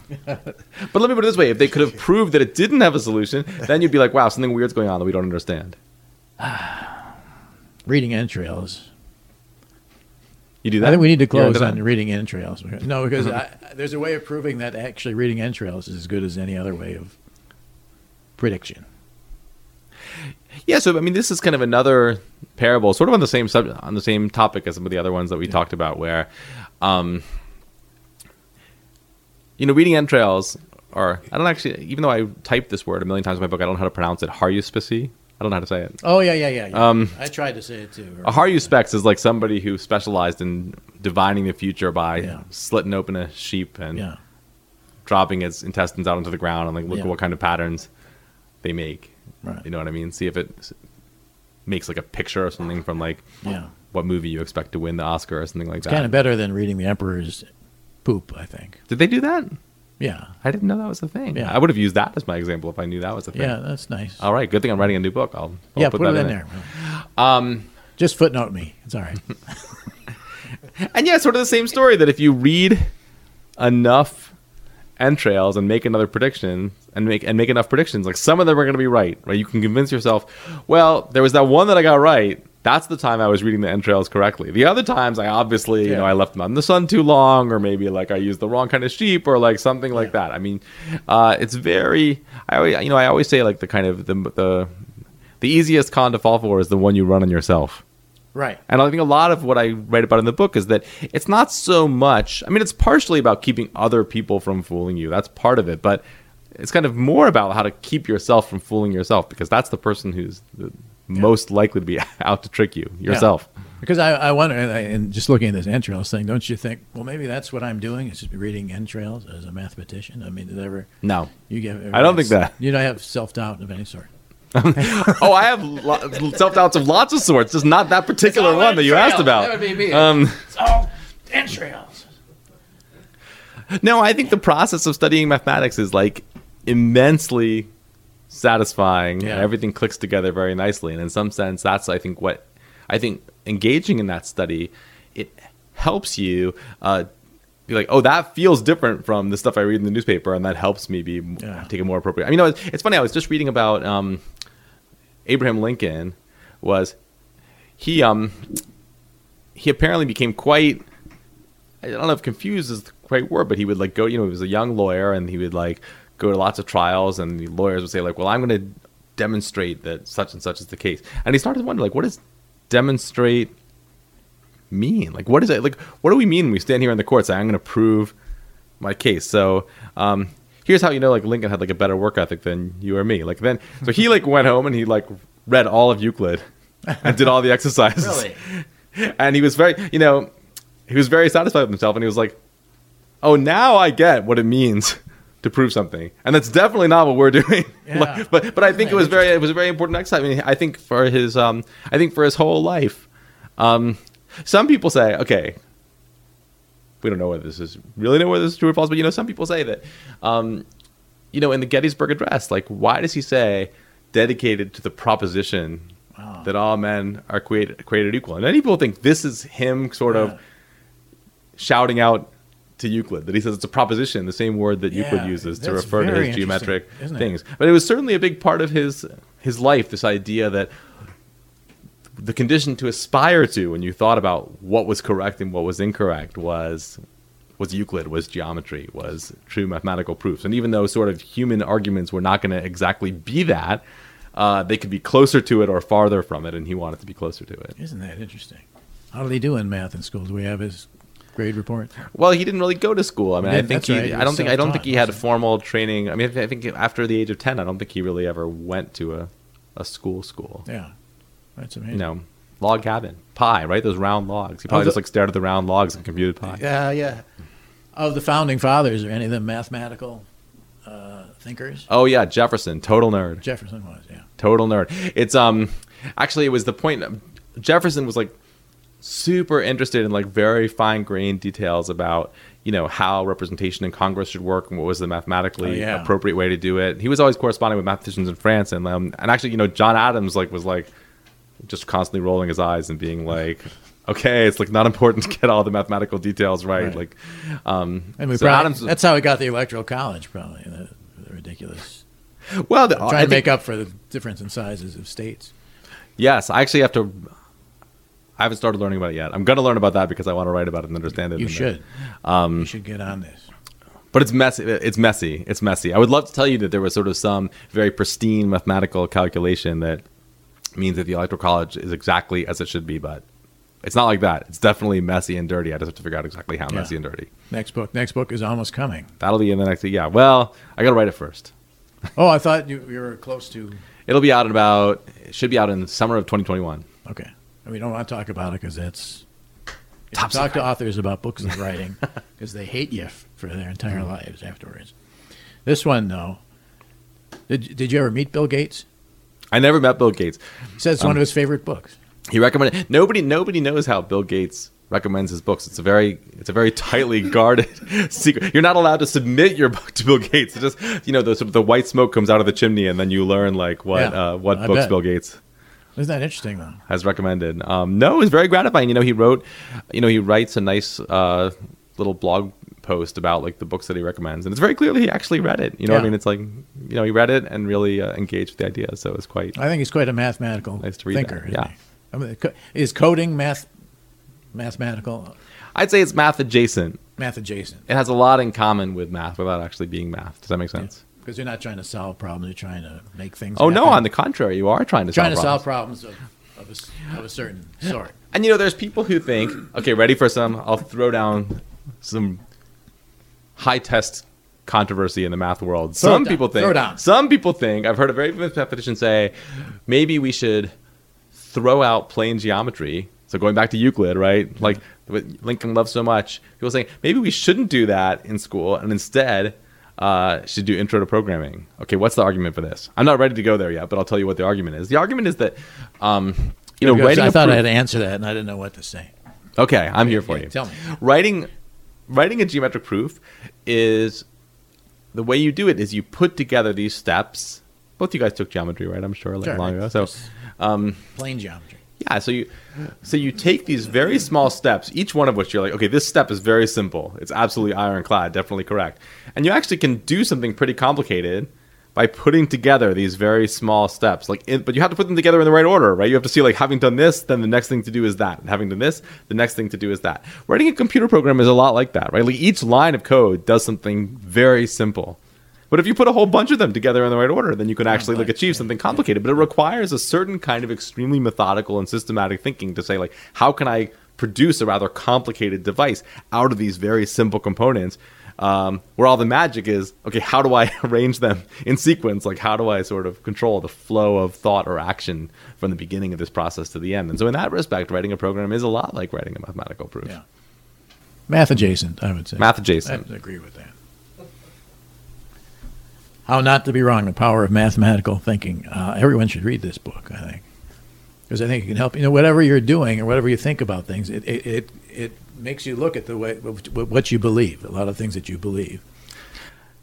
but let me put it this way: if they could have proved that it didn't have a solution, then you'd be like, "Wow, something weird's going on that we don't understand." Reading entrails. You do that. I think we need to close on reading entrails. No, because I, there's a way of proving that actually reading entrails is as good as any other way of prediction. Yeah, so I mean, this is kind of another parable, sort of on the same subject, on the same topic as some of the other ones that we talked about, where, um, you know, reading entrails, or I don't actually, even though I typed this word a million times in my book, I don't know how to pronounce it. Haruspeci. I don't know how to say it. Oh yeah, yeah, yeah. yeah. Um, I tried to say it too. A Haruspex is like somebody who specialized in divining the future by Yeah. slitting open a sheep and Yeah, dropping its intestines out into the ground and like look at what kind of patterns they make. right. You know what I mean? See if it makes like a picture or something from like Yeah, what movie you expect to win the Oscar or something like it's that. kind of better than reading the emperor's poop. I think. Did they do that? Yeah, I didn't know that was a thing. Yeah. I would have used that as my example if I knew that was a thing. yeah, that's nice. All right, good thing I'm writing a new book. I'll, I'll yeah, put, that it in it. there. Um, Just footnote me. It's all right. and yeah, sort of the same story that if you read enough entrails and make another prediction and make and make enough predictions, like some of them are going to be right, right? You can convince yourself, well, there was that one that I got right. That's the time I was reading the entrails correctly. The other times, I obviously, you know, I left them out in the sun too long, or maybe like I used the wrong kind of sheep, or like something like that. I mean, uh, it's very, I always, you know, I always say like the kind of the the the easiest con to fall for is the one you run on yourself. right. And I think a lot of what I write about in the book is that it's not so much, I mean, it's partially about keeping other people from fooling you. That's part of it. But it's kind of more about how to keep yourself from fooling yourself because that's the person who's the most likely to be out to trick you yourself. Because I, I wonder, and I- and just looking at this entrails thing, don't you think? Well, maybe that's what I'm doing. Is just reading entrails as a mathematician. I mean, did ever No. you get? I don't think that. You don't have self doubt of any sort. oh, I have lo- self doubts of lots of sorts, just not that particular one that you asked about. That would be me. Um, It's all entrails. No, I think the process of studying mathematics is like immensely satisfying. Yeah. And everything clicks together very nicely. And in some sense, that's I think what I think engaging in that study it helps you uh, be like, oh, that feels different from the stuff I read in the newspaper, and that helps me be Yeah. take it more appropriate. I mean, you know, it's, it's funny. I was just reading about um, Abraham Lincoln. Was he um he apparently became quite I don't know if confused is the right word, but he would like go, you know, he was a young lawyer and he would like go to lots of trials and the lawyers would say like, well, I'm going to demonstrate that such and such is the case. And he started to wonder like, what does demonstrate mean? Like, what is it? Like, what do we mean when we stand here in the court saying, I'm going to prove my case? So, um, here's how you know like Lincoln had like a better work ethic than you or me. Like then, so he like went home and he like read all of Euclid and did all the exercises Really? and he was very you know he was very satisfied with himself and he was like oh now i get what it means to prove something and that's definitely not what we're doing Yeah. Like, but but i think it was very it was a very important exercise i mean i think for his um i think for his whole life um some people say okay we don't know whether this is really know whether this is true or false but you know some people say that um you know in the gettysburg address like why does he say dedicated to the proposition Wow. that all men are created created equal. And many people think this is him sort Yeah. of shouting out to Euclid that he says it's a proposition, the same word that Euclid Yeah, uses to refer to his geometric things. But it was certainly a big part of his his life. This idea that the condition to aspire to when you thought about what was correct and what was incorrect was was Euclid, was geometry, was true mathematical proofs. And even though sort of human arguments were not going to exactly be that, uh, they could be closer to it or farther from it, and he wanted to be closer to it. Isn't that interesting? How do they do in math in school? Do we have his grade report? Well, he didn't really go to school. I mean, I think he. right, I don't think. I don't think he had formal training. I mean, I think after the age of ten, I don't think he really ever went to a, a school school. Yeah, that's amazing. You know, log cabin, pi, right? Those round logs. He probably Oh, the- just like stared at the round logs and computed pi. Yeah, yeah. Of the founding fathers, are any of them mathematical uh, thinkers? Oh yeah, Jefferson, total nerd. Jefferson was, yeah. total nerd. It's um actually it was the point Jefferson was like super interested in like very fine grained details about you know how representation in Congress should work and what was the mathematically Oh, yeah. appropriate way to do it. He was always corresponding with mathematicians in France, and um, and actually, you know, John Adams like was like just constantly rolling his eyes and being like. Okay, it's like not important to get all the mathematical details right. Right. Like, um, And we so probably, Adams, that's how we got the electoral college, probably the, the ridiculous. well, the, Trying I to think- make up for the difference in sizes of states. Yes, I actually have to. I haven't started learning about it yet. I'm going to learn about that because I want to write about it and understand it. You should. Um, you should get on this. but it's messy. It's messy. It's messy. I would love to tell you that there was sort of some very pristine mathematical calculation that means that the electoral college is exactly as it should be, but it's not like that. It's definitely messy and dirty. I just have to figure out exactly how Yeah. messy and dirty. Next book. Next book is almost coming. That'll be in the next. Yeah. Well, I got to write it first. Oh, I thought you, you were close to. It'll be out in about. It should be out in the summer of 2021. Okay. And we don't want to talk about it because that's. If Top talk to authors about books and writing because they hate you f- for their entire lives afterwards. This one, though. Did, did you ever meet Bill Gates? I never met Bill Gates. He says it's Um, one of his favorite books. He recommended nobody nobody knows how Bill Gates recommends his books. It's a very it's a very tightly guarded secret. You're not allowed to submit your book to Bill Gates. It just you know the sort of the white smoke comes out of the chimney and then you learn like what Yeah, uh, what I books bet. Bill Gates Isn't that interesting, though? has recommended. Um, no, it's very gratifying. You know, he wrote, you know, he writes a nice uh, little blog post about like the books that he recommends, and it's very clearly he actually read it. You know, what I mean, it's like you know he read it and really uh, engaged with the idea. So it's quite. I think he's quite a mathematical Nice to read thinker. that, yeah. I mean, is coding math mathematical I'd say it's math adjacent. math adjacent? It has a lot in common with math without actually being math. Does that make sense? Because you're not trying to solve problems; you're trying to make things. Oh no! On the contrary, you are trying to trying solve to solve problems. problems of, of, a, of a certain sort. And you know, there's people who think, okay, ready for some? I'll throw down some high test controversy in the math world. Throw some people think. Throw it down. Some people think. I've heard a very famous mathematician say, maybe we should throw out plane geometry. So going back to Euclid, right? Like what Lincoln loves so much. People saying maybe we shouldn't do that in school, and instead. Uh, should do intro to programming. Okay, what's the argument for this? I'm not ready to go there yet, but I'll tell you what the argument is. The argument is that, um, you know, writing I thought I had to answer that, and I didn't know what to say. Okay, I'm here for Yeah, you. tell me. Writing writing a geometric proof is the way you do it is you put together these steps. Both you guys took geometry, right? I'm sure, like Sure. long ago. So, um, Plane geometry. Yeah. So you so you take these very small steps, each one of which you're like, okay, this step is very simple. It's absolutely ironclad, definitely correct, and you actually can do something pretty complicated by putting together these very small steps. Like, in, but you have to put them together in the right order, right? You have to see like having done this, then the next thing to do is that, and having done this, the next thing to do is that. Writing a computer program is a lot like that, right? Like each line of code does something very simple. But if you put a whole bunch of them together in the right order, then you can actually like achieve something complicated. But it requires a certain kind of extremely methodical and systematic thinking to say like, how can I produce a rather complicated device out of these very simple components? Um, where all the magic is, okay, how do I arrange them in sequence? Like, how do I sort of control the flow of thought or action from the beginning of this process to the end? And so, in that respect, writing a program is a lot like writing a mathematical proof. Yeah. Math adjacent, I would say. Math adjacent. I agree with that. How not to be wrong: the power of mathematical thinking. Uh, everyone should read this book. I think because I think it can help. You know, whatever you're doing or whatever you think about things, it it it, it makes you look at the way what you believe. A lot of things that you believe.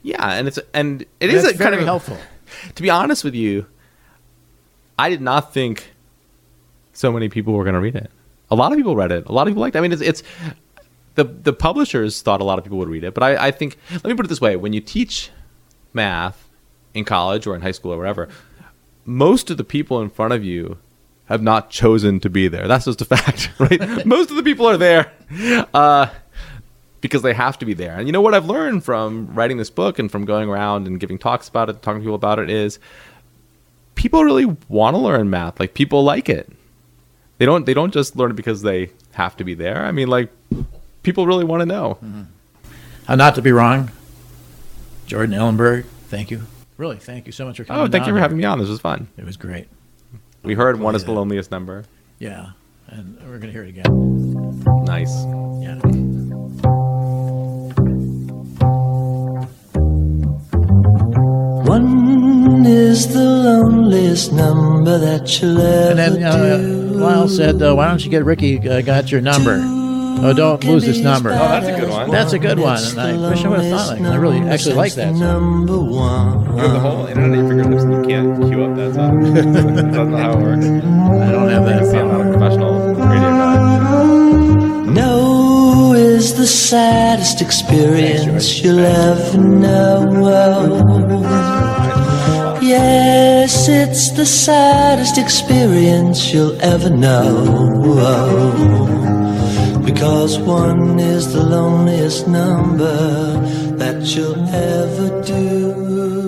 Yeah, and it's and it is kind of helpful. to be honest with you, I did not think so many people were going to read it. A lot of people read it. A lot of people liked it. I mean, it's, it's the the publishers thought a lot of people would read it, but I, I think let me put it this way: when you teach math in college or in high school or wherever, most of the people in front of you have not chosen to be there. That's just a fact, right? most of the people are there. Uh, because they have to be there. And you know what I've learned from writing this book and from going around and giving talks about it, talking to people about it is people really want to learn math. Like people like it. They don't they don't just learn it because they have to be there. I mean like people really want to know. How not to be wrong. Jordan Ellenberg, thank you. Really, thank you so much for coming. Oh, thank you for here. having me on. This was fun. It was great. We heard one is the loneliest number. Yeah, and we're gonna hear it again. Nice. Yeah. One is the loneliest number that you'll ever And then uh. Lyle said, uh, "Why don't you get Ricky? Uh, got your number." Oh, don't lose this number. Oh, that's a good one. That's a good one, and I wish I would've thought of it. I really actually like that number song. One. You have the whole internet at your fingertips and you can't queue up that song. That's not know how it works. I don't have that. See, I'm not a professional radio guy. No is the saddest experience you'll ever know. Yes, it's the saddest experience you'll ever know. Because one is the loneliest number that you'll ever do.